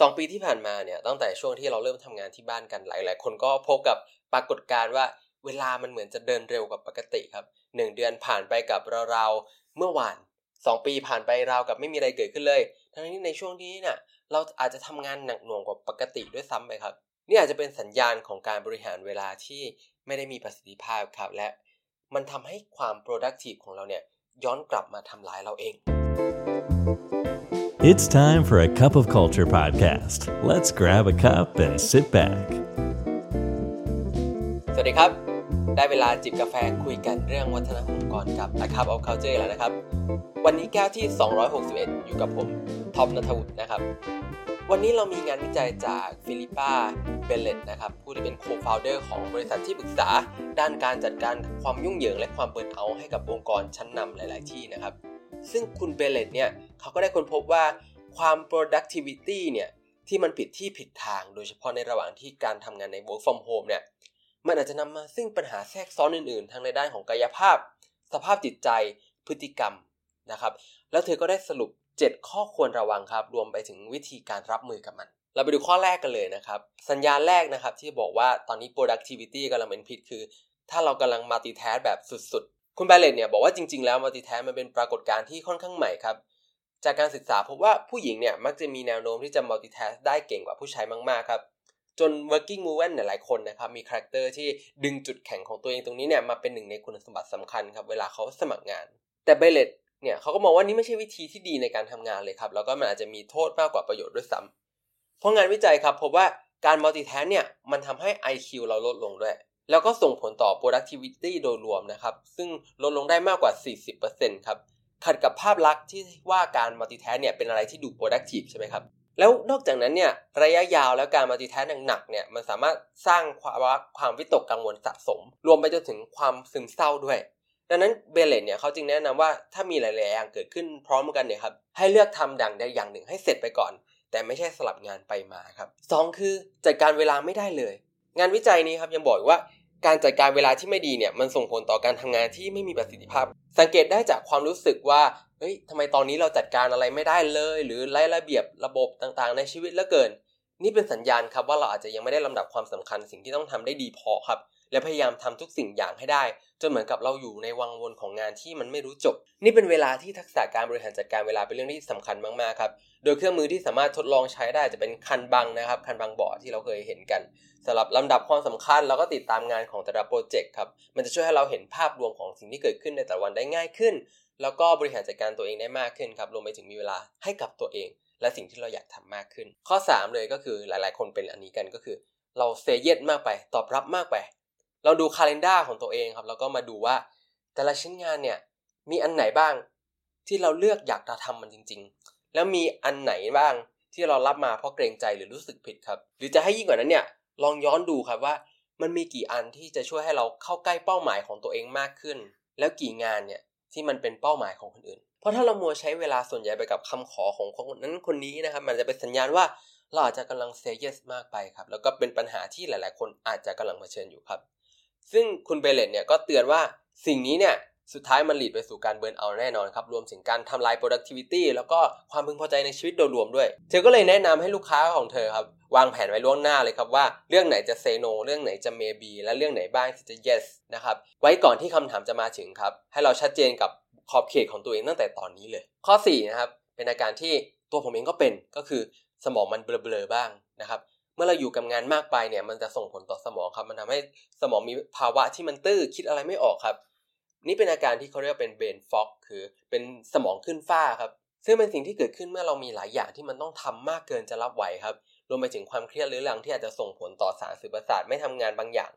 สองปีที่ผ่านมาเนี่ยตั้งแต่ช่วงที่เราเริ่มทำงานที่บ้านกันหลาย ๆ คนก็พบกับปรากฏการณ์ว่าเวลามันเหมือนจะเดินเร็วกว่าปกติครับหนึ่งเดือนผ่านไปกับเราๆเมื่อวานสองปีผ่านไปราวกับไม่มีอะไรเกิดขึ้นเลยทั้งนี้ในช่วงนี้เนี่ยเราอาจจะทำงานหนักหน่วงกว่าปกติด้วยซ้ำไปครับ นี่อาจจะเป็นสัญญาณของการบริหารเวลาที่ไม่ได้มีประสิทธิภาพครับ และมันทำให้ความ productive ของเราเนี่ยย้อนกลับมาทำลายเราเอง It's time for a cup of culture podcast. Let's grab a cup and sit back. สวัสดีครับ ได้เวลาจิบกาแฟคุยกันเรื่องวัฒนธรรมองค์กรกับ A Cup of Culture แล้วนะครับ วันนี้แก้วที่ 261 อยู่กับผมท็อปนัทวุฒินะครับ วันนี้เรามีงานวิจัยจากฟิลิปปาเบลเลตนะครับ ผู้ที่เป็น co-founder ของบริษัทที่ปรึกษา ด้านการจัดการความยุ่งเหยิงและความ burnout ให้กับองค์กรชั้นนำหลาย ๆ ที่นะครับ ซึ่งคุณเบเลตเนี่ยเขาก็ได้ค้นพบว่าความ productivity เนี่ยที่มันผิดที่ผิดทาง โดยเฉพาะในระหว่างที่การทำงานใน work from home เนี่ยมันอาจจะนำมาซึ่งปัญหาแทรกซ้อนอื่นๆทั้งในด้านของกายภาพ สภาพจิตใจพฤติกรรมนะครับ แล้วเธอก็ได้สรุป 7 ข้อควรระวังครับ รวมไปถึงวิธีการรับมือกับมัน เราไปดูข้อแรกกันเลยนะครับ สัญญาณแรกนะครับที่บอกว่าตอนนี้ productivity กำลังเป็นพิษคือ ถ้าเรากำลัง multitask แบบสุดๆ คุณแบลเลตเนี่ยบอกว่าจริง ๆ แล้ว multitask มันเป็นปรากฏการณ์ที่ค่อนข้างใหม่ครับ จากการศึกษาพบว่าผู้หญิงเนี่ยมักจะมีแนวโน้มที่จะ multitask ได้เก่งกว่าผู้ชายมากๆครับ จน working woman หลายคนนะครับมี character ที่ดึงจุดแข็งของตัวเองตรงนี้เนี่ยมาเป็นหนึ่งในคุณสมบัติสำคัญครับเวลาเขาสมัครงาน แต่เบลเลตเนี่ยเขาก็มองว่านี่ไม่ใช่วิธีที่ดีในการทำงานเลยครับแล้วก็มันอาจจะมีโทษมากกว่าประโยชน์ด้วยซ้ำเพราะงานวิจัยครับพบว่าการ multitask เนี่ยมันทำให้ IQ เราลดลงด้วย แล้วก็ส่งผลต่อ productivity โดยรวมนะครับ ซึ่งลดลงได้มากกว่า 40%ครับ ขัดกับภาพลักษณ์ที่ว่าการ multitask เนี่ยเป็นอะไรที่ดู productive ใช่ไหมครับ แล้วนอกจากนั้นเนี่ยระยะยาวแล้วการ multitask หนักๆเนี่ยมันสามารถสร้างความความวิตกกังวลสะสม รวมไปจนถึงความซึมเศร้าด้วย ดังนั้นเบลเลตเนี่ยเขาจึงแนะนำว่าถ้ามีหลายๆอย่างเกิดขึ้นพร้อมกันเนี่ยครับให้เลือกทำดังใดอย่างหนึ่งให้เสร็จไปก่อน แต่ไม่ใช่สลับงานไปมาครับสองคือจัดการเวลาไม่ได้เลย งานวิจัยนี้ครับยังบอกว่า การจัดการเวลาที่ไม่ดีเนี่ยมันส่งผลต่อการทำงานที่ไม่มีประสิทธิภาพ สังเกตได้จากความรู้สึกว่าเฮ้ยทำไมตอนนี้เราจัดการอะไรไม่ได้เลย หรือไล่ระเบียบระบบต่างๆ ในชีวิตเหลือเกิน นี่เป็นสัญญาณครับว่าเราอาจจะยังไม่ได้ลำดับความสำคัญสิ่งที่ต้องทำได้ดีพอครับ และพยายามทำทุกสิ่งอย่างให้ได้ จนเหมือนกับเราอยู่ในวังวนของงานที่มันไม่รู้จบ นี่เป็นเวลาที่ทักษะการบริหารจัดการเวลาเป็นเรื่องที่สำคัญมากๆครับ โดยเครื่องมือที่สามารถทดลองใช้ได้จะเป็นคันบังนะครับ คันบังบอร์ดที่เราเคยเห็นกันสำหรับลำดับความสำคัญ แล้วก็ติดตามงานของแต่ละโปรเจกต์ครับ มันจะช่วยให้เราเห็นภาพรวมของสิ่งที่เกิดขึ้นในแต่ละวันได้ง่ายขึ้น แล้วก็บริหารจัดการตัวเองได้มากขึ้นครับ รวมไปถึงมีเวลาให้กับตัวเอง และสิ่งที่เราอยากทำมากขึ้น ข้อ 3 เลยก็คือหลาย ๆ คนเป็นอันนี้กันก็คือ เราเซเยสมากไป ตอบรับมากไป เราดูคาล endar ของตัวเองครับ แล้วก็มาดูว่าแต่ละชิ้นงานเนี่ยมีอันไหนบ้างที่เราเลือกอยากจะทำมันจริง ๆ แล้วมีอันไหนบ้างที่เรารับมาเพราะเกรงใจหรือรู้สึกผิดครับ หรือจะให้ยิ่งกว่านั้นเนี่ยลองย้อนดูครับว่ามันมีกี่อันที่จะช่วยให้เราเข้าใกล้เป้าหมายของตัวเองมากขึ้น แล้วกี่งานเนี่ยที่มันเป็นเป้าหมายของคนอื่น เพราะถ้าเรามัวใช้เวลาส่วนใหญ่ไปกับคำขอของคนนั้นคนนี้นะครับ มันจะเป็นสัญญาณว่าเราอาจจะกำลังเซเยสมากไปครับ แล้วก็เป็นปัญหาที่หลาย ๆ คนอาจจะกำลังเผชิญอยู่ครับ ซึ่งคุณเบเลตเนี่ยก็เตือนว่าสิ่งนี้เนี่ยสุดท้ายมันหลีดไปสู่การเบิร์นเอาแน่นอนครับ รวมถึงการทำลาย productivity แล้วก็ความพึงพอใจในชีวิตโดยรวมด้วย เธอก็เลยแนะนำให้ลูกค้าของเธอครับ วางแผนไว้ล่วงหน้าเลยครับว่าเรื่องไหนจะ say no เรื่องไหนจะ maybe และเรื่องไหนบ้างที่จะ yes นะครับ ไว้ก่อนที่คำถามจะมาถึงครับ ให้เราชัดเจนกับขอบเขตของตัวเองตั้งแต่ตอนนี้เลย ข้อ4นะครับเป็นอาการที่ตัวผมเองก็เป็นก็คือสมองมันเบลอๆบ้างนะครับ มื่อเราอยู่กับงานมากไปเนี่ย มันจะส่งผลต่อสมองครับ มันทำให้สมองมีภาวะที่มันตื้อคิดอะไรไม่ออกครับ นี่เป็นอาการที่เขาเรียกเป็นเบนฟอกคือเป็นสมองขึ้นฟ้าครับ ซึ่งเป็นสิ่งที่เกิดขึ้นเมื่อเรามีหลายอย่างที่มันต้องทำมากเกินจะรับไหวครับรวมไปถึงความเครียดหรือหลังที่อาจจะส่งผลต่อสารสื่อประสาทไม่ทำงานบางอย่าง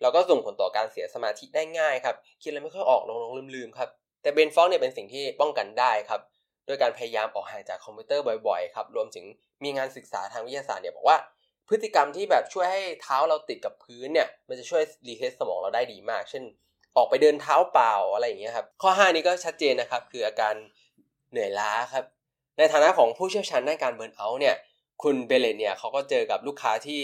แล้วก็ส่งผลต่อการเสียสมาธิได้ง่ายครับคิดอะไรไม่ค่อยออกหลงๆลืมๆครับแต่ brain fog เนี่ยเป็นสิ่งที่ป้องกันได้ครับโดยการพยายามออกห่างจากคอมพิวเตอร์บ่อยๆครับรวมถึงมีงานศึกษาทางวิทยาศาสตร์เนี่ยบอกว่า พฤติกรรมที่แบบช่วยให้เท้าเราติดกับพื้นเนี่ย มันจะช่วยรีเทสสมองเราได้ดีมาก เช่น ออกไปเดินเท้าเปล่าอะไรอย่างเงี้ยครับ ข้อ 5 นี้ก็ชัดเจนนะครับ คืออาการเหนื่อยล้าครับ ในฐานะของผู้เชี่ยวชาญด้านการ burnout เนี่ย คุณเบเลตเนี่ยเขาก็เจอกับลูกค้าที่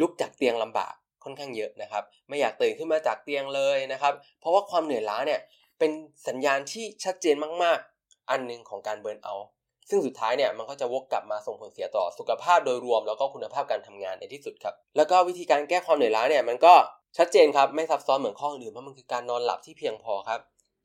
ลุกจากเตียงลำบากค่อนข้างเยอะนะครับ ไม่อยากตื่นขึ้นมาจากเตียงเลยนะครับ เพราะว่าความเหนื่อยล้าเนี่ยเป็นสัญญาณที่ชัดเจนมากๆ อันหนึ่งของการ burnout ซึ่งสุดท้ายเนี่ยมันก็จะวกกลับมาส่งผลเสียต่อสุขภาพโดยรวม แล้วก็คุณภาพการทำงานในที่สุดครับ แล้วก็วิธีการแก้ความเหนื่อยล้าเนี่ยมันก็ชัดเจนครับไม่ซับซ้อนเหมือนข้ออื่นเพราะมันคือการนอนหลับที่เพียงพอครับ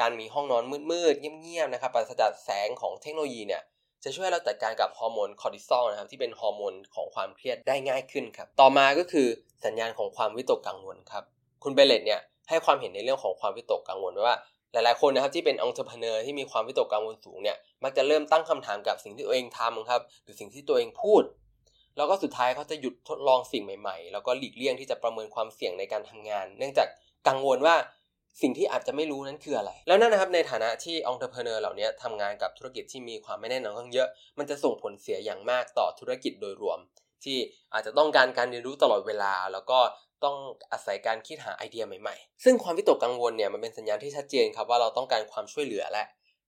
การมีห้องนอนมืดๆเงียบๆนะครับปราศจากแสงของเทคโนโลยีเนี่ยจะช่วยเราจัดการกับฮอร์โมนคอร์ติซอลนะครับที่เป็นฮอร์โมนของความเครียดได้ง่ายขึ้นครับต่อมาก็คือสัญญาณของความวิตกกังวลครับคุณเบเลตเนี่ยให้ความเห็นในเรื่องของความวิตกกังวลว่า หลายๆคนนะครับที่เป็นองค์ประกอบที่มีความวิตกกังวลสูงเนี่ยมักจะเริ่มตั้งคำถามกับสิ่งที่ตัวเองทำครับหรือสิ่งที่ตัวเองพูด แล้วก็สุดท้ายเขาจะหยุดทดลองสิ่งใหม่ๆ แล้วก็หลีกเลี่ยงที่จะประเมินความเสี่ยงในการทำงาน เนื่องจากกังวลว่าสิ่งที่อาจจะไม่รู้นั้นคืออะไร แล้วนั่นนะครับในฐานะที่องค์ประกอบเหล่านี้ทำงานกับธุรกิจที่มีความไม่แน่นอนค่อนเยอะ มันจะส่งผลเสียอย่างมากต่อธุรกิจโดยรวม ที่อาจจะต้องการการเรียนรู้ตลอดเวลา แล้วก็ ต้องอาศัยการคิดหาไอเดียใหม่ๆ ซึ่งความวิตกกังวลเนี่ยมันเป็นสัญญาณที่ชัดเจนครับว่าเราต้องการความช่วยเหลือและ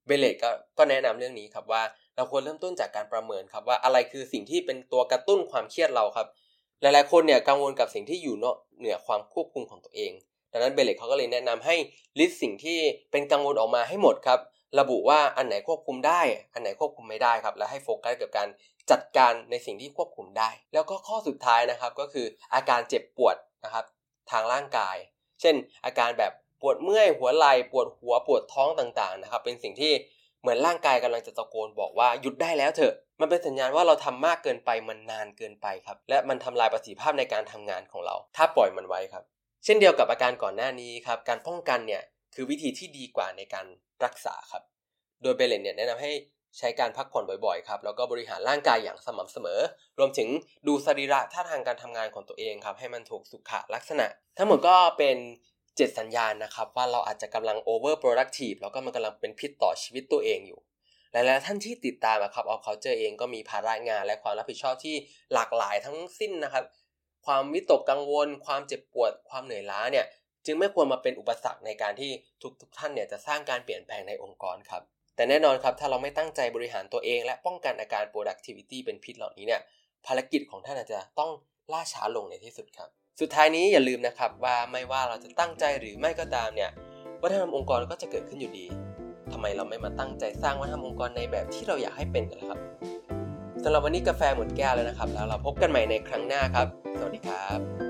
เบเลตก็ก็แนะนำเรื่องนี้ครับว่าเราควรเริ่มต้นจากการประเมินครับว่าอะไรคือสิ่งที่เป็นตัวกระตุ้นความเครียดเราครับ หลายๆคนเนี่ยกังวลกับสิ่งที่อยู่เหนือความควบคุมของตัวเอง ดังนั้นเบเลตเขาก็เลยแนะนำให้ list สิ่งที่เป็นกังวลออกมาให้หมดครับ ระบุว่าอันไหนควบคุมได้ อันไหนควบคุมไม่ได้ครับ และให้โฟกัสกับการจัดการในสิ่งที่ควบคุมได้ แล้วก็ข้อสุดท้ายนะครับก็คืออาการเจ็บปวด นะครับทางร่างกาย เช่น อาการแบบปวดเมื่อยหัวไหล่ปวดหัวปวดท้องต่างๆนะครับเป็นสิ่งที่เหมือนร่างกายกำลังจะตะโกนบอกว่าหยุดได้แล้วเถอะ มันเป็นสัญญาณว่าเราทำมากเกินไปมันนานเกินไปครับ และมันทำลายประสิทธิภาพในการทำงานของเรา ถ้าปล่อยมันไว้ครับ เช่นเดียวกับอาการก่อนหน้านี้ครับ การป้องกันเนี่ยคือวิธีที่ดีกว่าในการรักษาครับ โดยเบลเลนเนี่ยแนะนำให้ ใช้การพักผ่อนบ่อยๆครับแล้วก็บริหารร่างกายอย่างสม่ำเสมอ รวมถึงดูสรีระท่าทางการทำงานของตัวเองครับ ให้มันถูกสุขลักษณะ ทั้งหมดก็เป็นเจ็ดสัญญาณนะครับ ว่าเราอาจจะกำลัง over productive แล้วก็มันกำลังเป็นพิษต่อชีวิตตัวเองอยู่หลายๆท่านที่ติดตามครับเอาเขาเจอเองก็มีภาระงานและความรับผิดชอบที่หลากหลายทั้งสิ้นนะครับ ความวิตกกังวล ความเจ็บปวด ความเหนื่อยล้าเนี่ย จึงไม่ควรมาเป็นอุปสรรคในการที่ทุกๆท่านเนี่ยจะสร้างการเปลี่ยนแปลงในองค์กรครับ แต่แน่นอนครับถ้าเราไม่ตั้งใจบริหารตัวเอง และป้องกันอาการ productivity เป็นพิษเหล่านี้เนี่ยภารกิจของท่านอาจจะต้องล่าช้าลงในที่สุดครับ สุดท้ายนี้อย่าลืมนะครับว่าไม่ว่าเราจะตั้งใจหรือไม่ก็ตามเนี่ยวัฒนธรรมองค์กรก็จะเกิดขึ้นอยู่ดีทำไมเราไม่มาตั้งใจสร้างวัฒนธรรมองค์กรในแบบที่เราอยากให้เป็นกันครับสำหรับวันนี้กาแฟหมดแก้วแล้วนะครับ แล้วเราพบกันใหม่ในครั้งหน้าครับ สวัสดีครับ